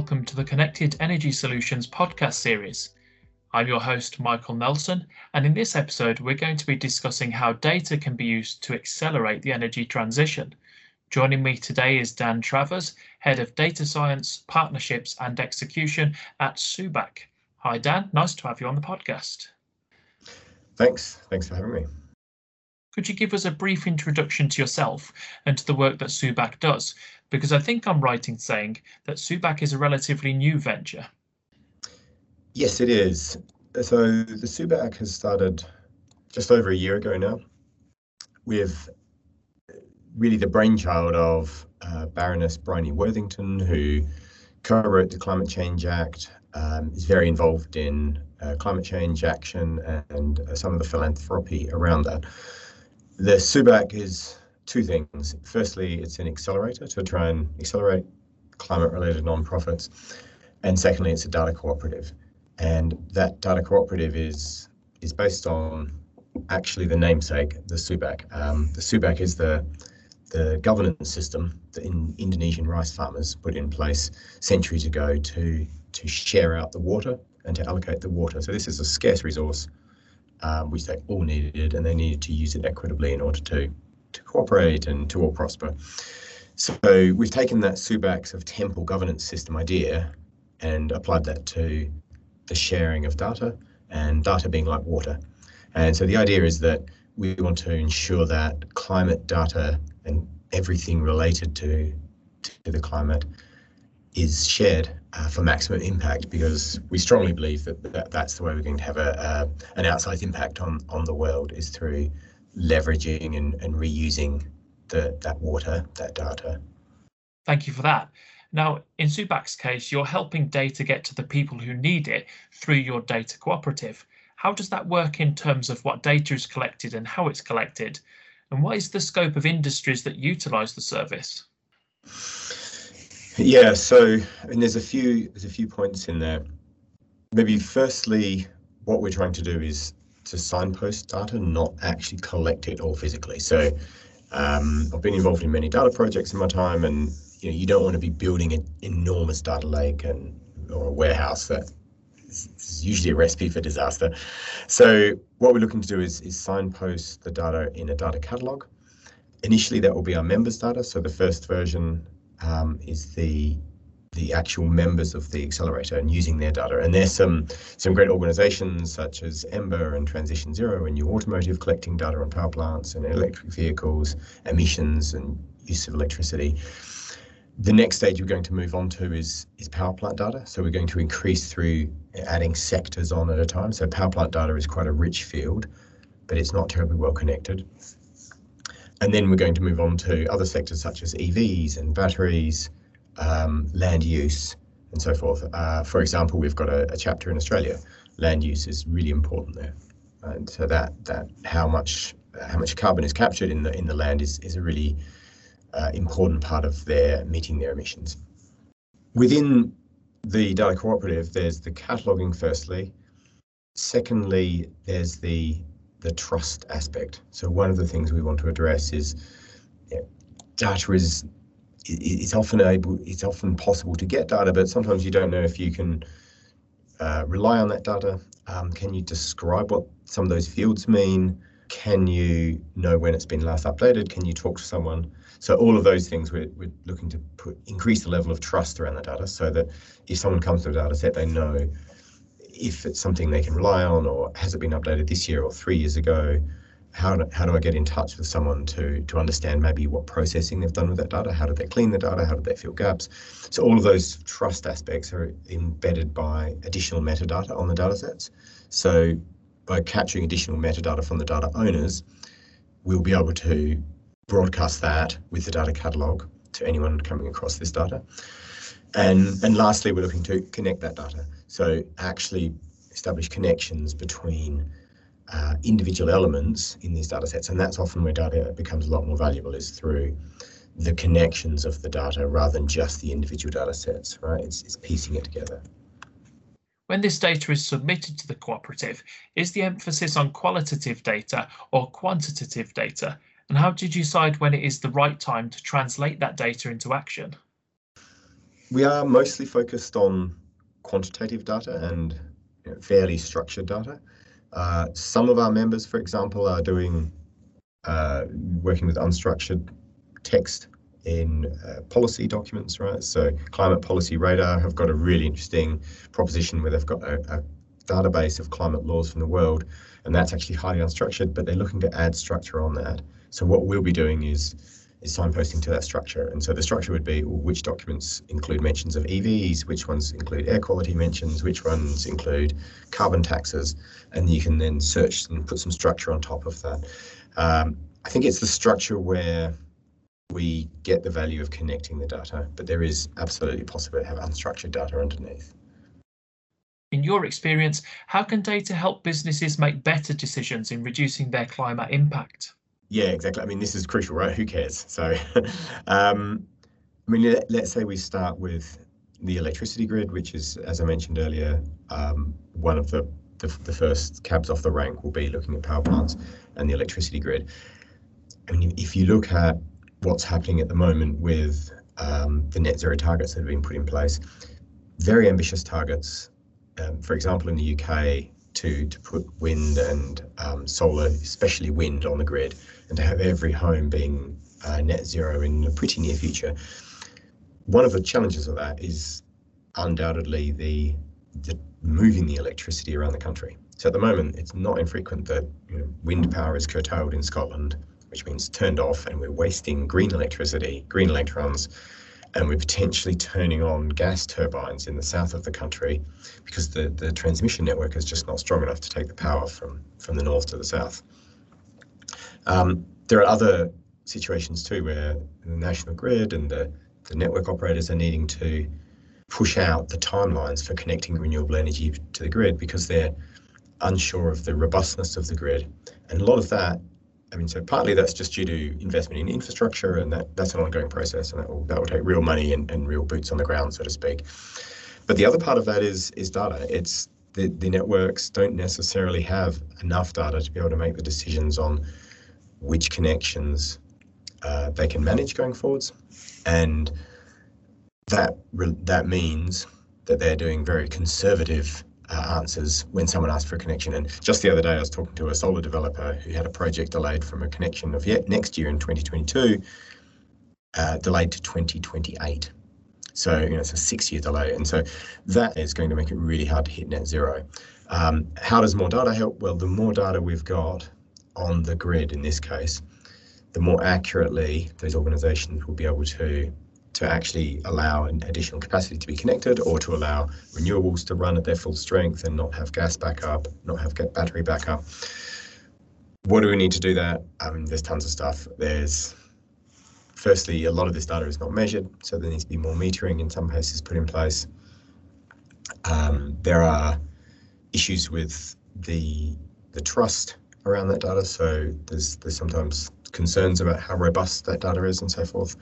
welcome to the Connected Energy Solutions podcast series. I'm your host, Michael Nelson, and in this episode, we're going to be discussing how data can be used to accelerate the energy transition. Joining me today is Dan Travers, Head of Data Science, Partnerships and Execution at Subak. Hi, Dan. Nice to have you on the podcast. Thanks. Thanks for having me. Could you give us a brief introduction to yourself and to the work that Subak does? Because I think I'm right in saying that Subak is a relatively new venture. Yes, it is. So the Subak has started just over a year ago now with really the brainchild of uh, Baroness Bryony Worthington, who co-wrote the Climate Change Act, um, is very involved in uh, climate change action and uh, some of the philanthropy around that. The Subak is two things. Firstly, it's an accelerator to try and accelerate climate related nonprofits. And secondly, it's a data cooperative. And that data cooperative is is based on actually the namesake, the Subak. Um, the Subak is the the governance system that in Indonesian rice farmers put in place centuries ago to to share out the water and to allocate the water. So this is a scarce resource um, which they all needed, and they needed to use it equitably in order to, to cooperate and to all prosper. So we've taken that Subak's of temple governance system idea and applied that to the sharing of data and data being like water. And so the idea is that we want to ensure that climate data and everything related to, to the climate is shared uh, for maximum impact because we strongly believe that, that that's the way we're going to have a, an outsized impact on on the world is through leveraging and, and reusing the that water that data. Thank you for that. Now in Subak's case you're helping data get to the people who need it through your data cooperative. How does that work in terms of what data is collected and how it's collected? And what is the scope of industries that utilize the service yeah, so and there's a few there's a few points in there. Maybe firstly, what we're trying to do is to signpost data, not actually collect it all physically. So um, I've been involved in many data projects in my time, and you know you don't want to be building an enormous data lake and or a warehouse that is usually a recipe for disaster. So what we're looking to do is is signpost the data in a data catalog. Initially, that will be our members data. So the first version um, is the the actual members of the accelerator and using their data. And there's some some great organizations such as Ember and Transition Zero and New Automotive collecting data on power plants and electric vehicles, emissions and use of electricity. The next stage we're going to move on to is is power plant data. So we're going to increase through adding sectors on at a time. So power plant data is quite a rich field, but it's not terribly well connected. And then we're going to move on to other sectors such as EVs and batteries, um, land use, and so forth. Uh, for example, we've got a, a, chapter in Australia. Land use is really important there, and so that that how much how much carbon is captured in the in the land is is a really uh, important part of their meeting their emissions. Within the data cooperative, there's the cataloging firstly. Secondly, there's the the trust aspect. So one of the things we want to address is data is it's often able it's often possible to get data, but sometimes you don't know if you can uh, rely on that data. Um, can you describe what some of those fields mean? Can you know when it's been last updated? Can you talk to someone? So all of those things we're, we're looking to put increase the level of trust around the data so that if someone comes to a data set, they know if it's something they can rely on or has it been updated this year or three years ago how do, how do I get in touch with someone to to understand maybe what processing they've done with that data? How did they clean the data? How did they fill gaps? So all of those trust aspects are embedded by additional metadata on the data sets. So by capturing additional metadata from the data owners, we'll be able to broadcast that with the data catalog to anyone coming across this data. And, and lastly, we're looking to connect that data. So actually establish connections between uh, individual elements in these data sets. And that's often where data becomes a lot more valuable is through the connections of the data rather than just the individual data sets, right? It's, it's piecing it together. When this data is submitted to the cooperative, is the emphasis on qualitative data or quantitative data? And how did you decide when it is the right time to translate that data into action? we are mostly focused on quantitative data and you know, fairly structured data. Uh, some of our members, for example, are doing uh, working with unstructured text in uh, policy documents, right? So Climate Policy Radar have got a really interesting proposition where they've got a, a database of climate laws from the world, and that's actually highly unstructured, but they're looking to add structure on that. So what we'll be doing is is signposting to that structure. And so the structure would be which documents include mentions of EVs, which ones include air quality mentions, which ones include carbon taxes, and you can then search and put some structure on top of that. Um, I think it's the structure where we get the value of connecting the data, but there is absolutely possible to have unstructured data underneath. In your experience, how can data help businesses make better decisions in reducing their climate impact? Yeah, exactly. I mean, this is crucial, right? Who cares? So, um, I mean, let, us say we start with the electricity grid, which is, as I mentioned earlier, um, one of the, the, the first cabs off the rank will be looking at power plants and the electricity grid. I mean, if you look at what's happening at the moment with um, the net zero targets that have been put in place, very ambitious targets. Um, for example, in the UK, to to put wind and um, solar, especially wind, on the grid, and to have every home being uh, net zero in the pretty near future. One of the challenges of that is undoubtedly the, the moving the electricity around the country. So at the moment, it's not infrequent that you know, wind power is curtailed in Scotland, which means turned off, and we're wasting green electricity, green electrons, and we're potentially turning on gas turbines in the south of the country because the, the transmission network is just not strong enough to take the power from, from the north to the south. Um, there are other situations too where the national grid and the, the network operators are needing to push out the timelines for connecting renewable energy to the grid because they're unsure of the robustness of the grid. And a lot of that I mean, so partly that's just due to investment in infrastructure, and that, that's an ongoing process, and that will, that will take real money and, and real boots on the ground, so to speak. But the other part of that is is data. It's the, the networks don't necessarily have enough data to be able to make the decisions on which connections uh, they can manage going forwards, and that that means that they're doing very conservative uh, answers when someone asks for a connection. And just the other day, I was talking to a solar developer who had a project delayed from a connection of yet next year in 2022, uh, delayed to 2028. So you know it's a six-year delay, and so that is going to make it really hard to hit net zero. Um, how does more data help? Well, the more data we've got on the grid in this case, the more accurately those organisations will be able to to actually allow an additional capacity to be connected or to allow renewables to run at their full strength and not have gas backup, not have battery backup. What do we need to do that? There's tons of stuff. There's firstly, a lot of this data is not measured, so there needs to be more metering in some cases put in place. Um, there are issues with the the trust around that data, so there's there's sometimes concerns about how robust that data is and so forth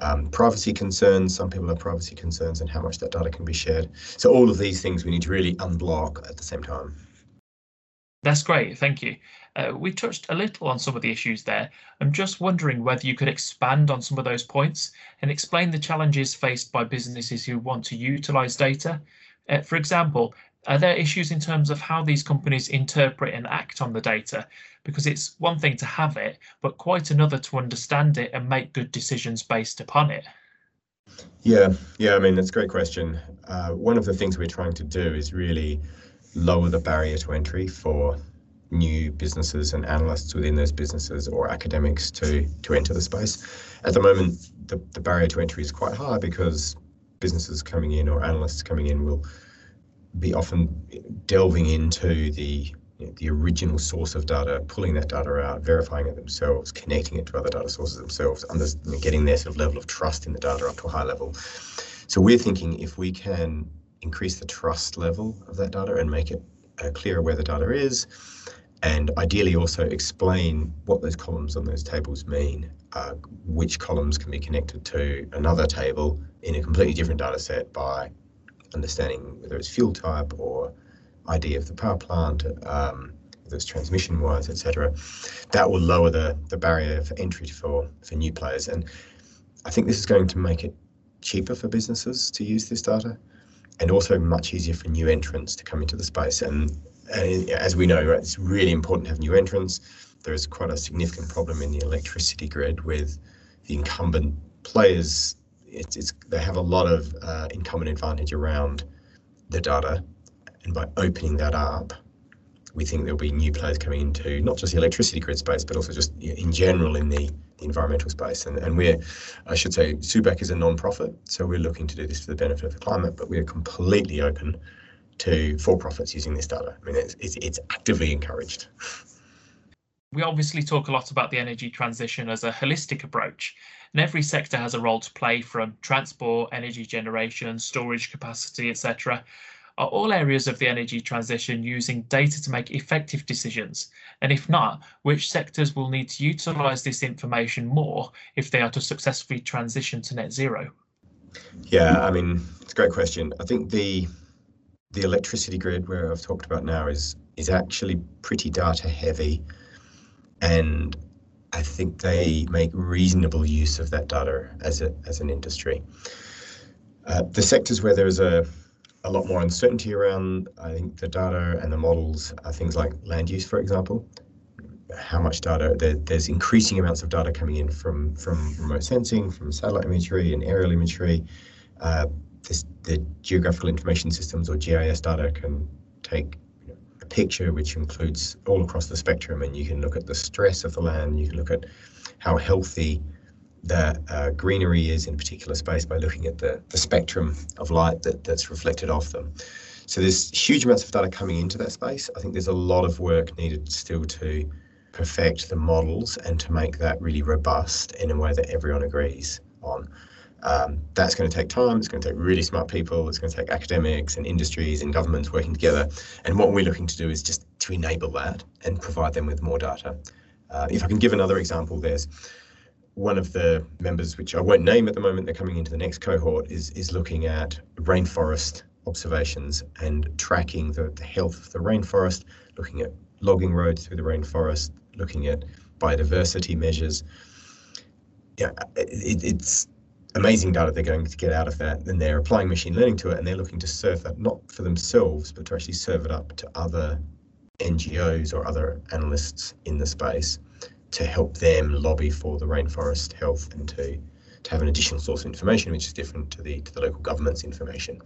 um, privacy concerns. Some people have privacy concerns and how much that data can be shared. So all of these things we need to really unblock at the same time. That's great, thank you. Uh, we touched a little on some of the issues there. I'm just wondering whether you could expand on some of those points and explain the challenges faced by businesses who want to utilize data. Uh, for example, are there issues in terms of how these companies interpret and act on the data? Because it's one thing to have it, but quite another to understand it and make good decisions based upon it. Yeah, yeah, I mean, that's a great question. Uh, one of the things we're trying to do is really lower the barrier to entry for new businesses and analysts within those businesses or academics to to enter the space. At the moment, the, the barrier to entry is quite high because businesses coming in or analysts coming in will be often delving into the the original source of data, pulling that data out, verifying it themselves, connecting it to other data sources themselves, under, getting their sort of level of trust in the data up to a high level. So we're thinking if we can increase the trust level of that data and make it uh, clearer where the data is, and ideally also explain what those columns on those tables mean, uh, which columns can be connected to another table in a completely different data set by understanding whether it's fuel type or ID of the power plant, um, whether it's transmission wires, etc. That will lower the, the barrier for entry for, for new players. And I think this is going to make it cheaper for businesses to use this data and also much easier for new entrants to come into the space. And, and as we know, right, it's really important to have new entrants. There is quite a significant problem in the electricity grid with the incumbent players. It's, it's they have a lot of uh, incumbent advantage around the data, and by opening that up, we think there'll be new players coming into not just the electricity grid space, but also just in general in the, the environmental space. And, and we're, I should say, Subak is a non-profit, so we're looking to do this for the benefit of the climate, but we're completely open to for-profits using this data. I mean, it's, it's, it's actively encouraged. We obviously talk a lot about the energy transition as a holistic approach, and every sector has a role to play from transport, energy generation, storage capacity, etc. Are all areas of the energy transition using data to make effective decisions? And if not, which sectors will need to utilise this information more if they are to successfully transition to net zero? Yeah, I mean, it's a great question. I think the the electricity grid where I've talked about now is is actually pretty data heavy and I think they make reasonable use of that data as a as an industry. Uh, the sectors where there is a a lot more uncertainty around, I think, the data and the models are things like land use, for example. How much data, there, there's increasing amounts of data coming in from, from remote sensing, from satellite imagery and aerial imagery. Uh, this, the geographical information systems or GIS data can take picture which includes all across the spectrum and you can look at the stress of the land, you can look at how healthy the uh, greenery is in particular space by looking at the, the spectrum of light that, that's reflected off them. So there's huge amounts of data coming into that space. I think there's a lot of work needed still to perfect the models and to make that really robust in a way that everyone agrees on. Um, that's going to take time. It's going to take really smart people. It's going to take academics and industries and governments working together. And what we're looking to do is just to enable that and provide them with more data. Uh, if I can give another example, there's one of the members, which I won't name at the moment, they're coming into the next cohort, is is looking at rainforest observations and tracking the, the health of the rainforest, looking at logging roads through the rainforest, looking at biodiversity measures. Yeah, it, it's amazing data they're going to get out of that. And they're applying machine learning to it, and they're looking to serve that not for themselves, but to actually serve it up to other NGOs or other analysts in the space to help them lobby for the rainforest health and to, to have an additional source of information which is different to the to the local government's information.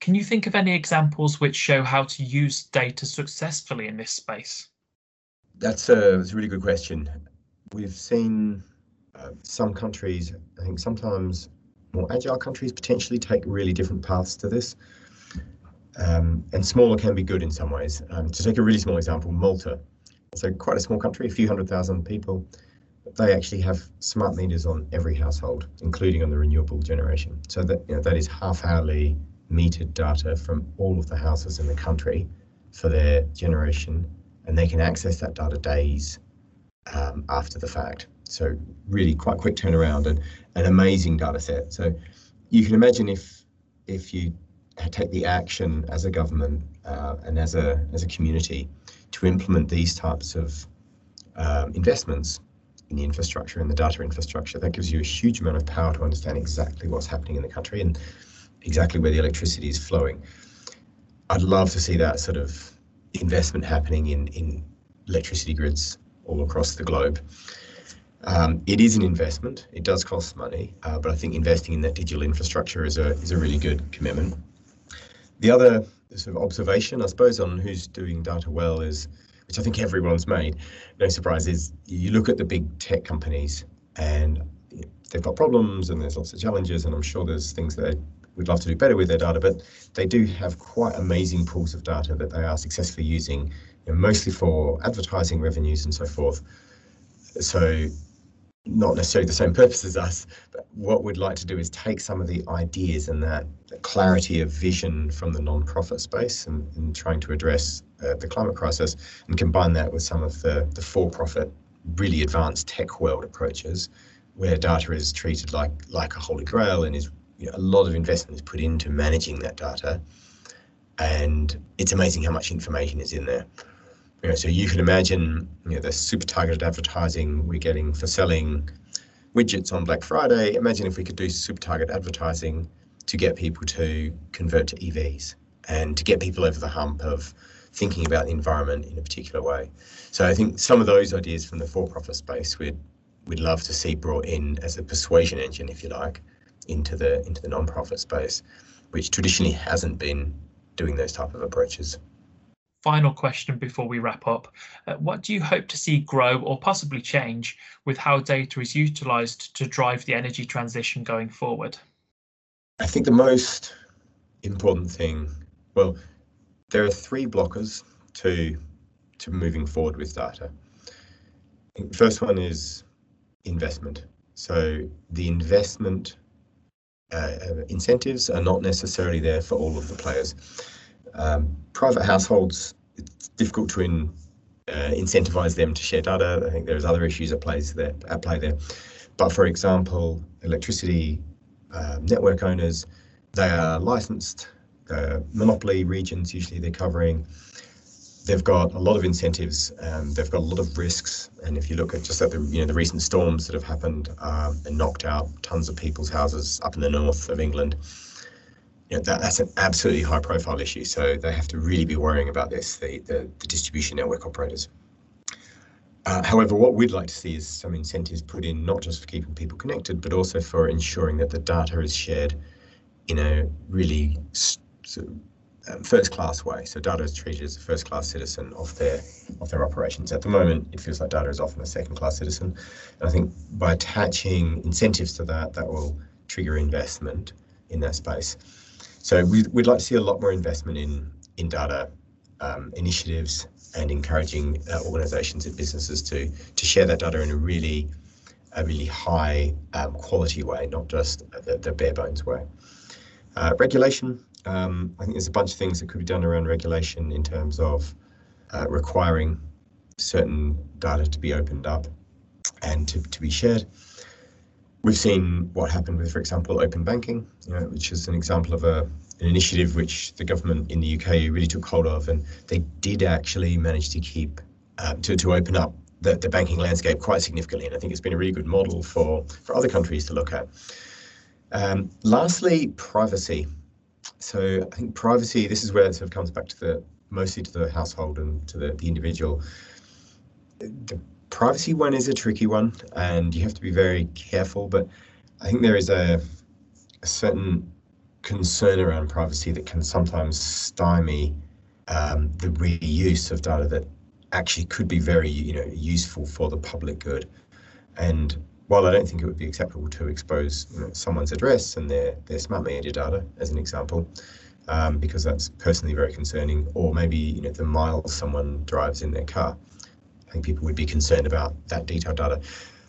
Can you think of any examples which show how to use data successfully in this space? That's a, that's a really good question. We've seen uh, some countries, I think sometimes more agile countries potentially take really different paths to this. Um, and smaller can be good in some ways. Um, to take a really small example, Malta so quite a small country, a few hundred thousand people. They actually have smart meters on every household, including on the renewable generation. So that you know, that is half hourly metered data from all of the houses in the country for their generation, and they can access that data days um, after the fact. So really quite quick turnaround and an amazing data set. So you can imagine if if you take the action as a government uh, and as a as a community to implement these types of um, investments in the infrastructure and the data infrastructure, that gives you a huge amount of power to understand exactly what's happening in the country and exactly where the electricity is flowing. I'd love to see that sort of investment happening in, in electricity grids all across the globe. Um, it is an investment. It does cost money, uh, but I think investing in that digital infrastructure is a is a really good commitment. The other sort of observation, I suppose, on who's doing data well is, which I think everyone's made, no surprise, is you look at the big tech companies and they've got problems and there's lots of challenges, and I'm sure there's things that we'd love to do better with their data, but they do have quite amazing pools of data that they are successfully using, you know, mostly for advertising revenues and so forth. So not necessarily the same purpose as us, but what we'd like to do is take some of the ideas and that, clarity of vision from the non-profit space and, and trying to address uh, the climate crisis and combine that with some of the, the for-profit, really advanced tech world approaches where data is treated like like a holy grail and is you know, a lot of investment is put into managing that data and it's amazing how much information is in there. You know, so you can imagine you know, the super targeted advertising we're getting for selling widgets on Black Friday. Imagine if we could do super target advertising to get people to convert to EVs and to get people over the hump of thinking about the environment in a particular way. So I think some of those ideas from the for-profit space we'd we'd love to see brought in as a persuasion engine, if you like, into the into the non-profit space, which traditionally hasn't been doing those type of approaches. Final question before we wrap up. Uh, what do you hope to see grow or possibly change with how data is utilised to drive the energy transition going forward? I think the most important thing, well, there are three blockers to to moving forward with data. First one is investment. So the investment uh, incentives are not necessarily there for all of the players. Um, private households, it's difficult to in, uh, incentivize them to share data. I think there's other issues at play there. At play there. But for example, electricity uh, network owners, they are licensed uh, monopoly regions. Usually, they're covering they've got a lot of incentives and they've got a lot of risks. And if you look at just at the you know the recent storms that have happened um, and knocked out tons of people's houses up in the north of England, you know, that, that's an absolutely high profile issue. So they have to really be worrying about this, the, the, the distribution network operators. Uh, however, what we'd like to see is some incentives put in not just for keeping people connected, but also for ensuring that the data is shared in a really sort of um, first class way. So data is treated as a first class citizen of their of their operations. At the moment, it feels like data is often a second class citizen. And I think by attaching incentives to that, that will trigger investment in that space. So we, would like to see a lot more investment in in data um, initiatives and encouraging uh, organisations and businesses to to share that data in a really a really high um, quality way, not just the, the bare bones way. Uh, regulation um, I think there's a bunch of things that could be done around regulation in terms of uh, requiring certain data to be opened up and to, to be shared. We've seen what happened with, for example, open banking, you know, which is an example of a, an initiative which the government in the UK really took hold of, and they did actually manage to keep uh, to, to open up the, the banking landscape quite significantly. And I think it's been a really good model for, for other countries to look at. Um, lastly, privacy. So I think privacy, this is where it sort of comes back to the mostly to the household and to the, the individual. The privacy one is a tricky one and you have to be very careful, but I think there is a, a certain concern around privacy that can sometimes stymie um, the reuse of data that actually could be very you know useful for the public good. And while I don't think it would be acceptable to expose you know, someone's address and their, their smart meter data, as an example, um, because that's personally very concerning, or maybe you know the miles someone drives in their car, think people would be concerned about that detailed data.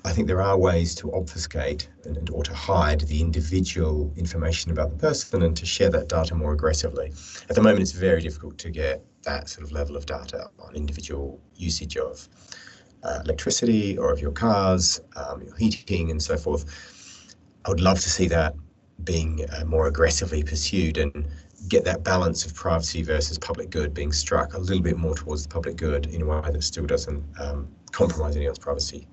I think there are ways to obfuscate and, or to hide the individual information about the person and to share that data more aggressively. At the moment, it's very difficult to get that sort of level of data on individual usage of uh, electricity or of your cars, um, your heating, and so forth. I would love to see that being uh, more aggressively pursued and get that balance of privacy versus public good being struck a little bit more towards the public good in a way that still doesn't um, compromise anyone's privacy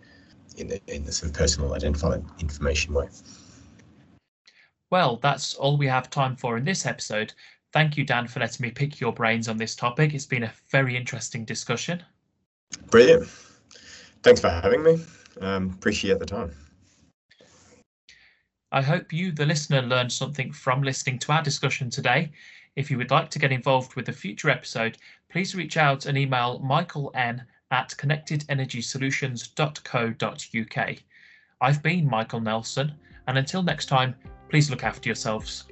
in the in the sort of personal identified information way. Well, that's all we have time for in this episode. Thank you, Dan, for letting me pick your brains on this topic. It's been a very interesting discussion. Brilliant. Thanks for having me. Um, appreciate the time. I hope you, the listener, learned something from listening to our discussion today. If you would like to get involved with a future episode, please reach out and email michael n at connectedenergysolutions.co.uk. I've been Michael Nelson, and until next time, please look after yourselves.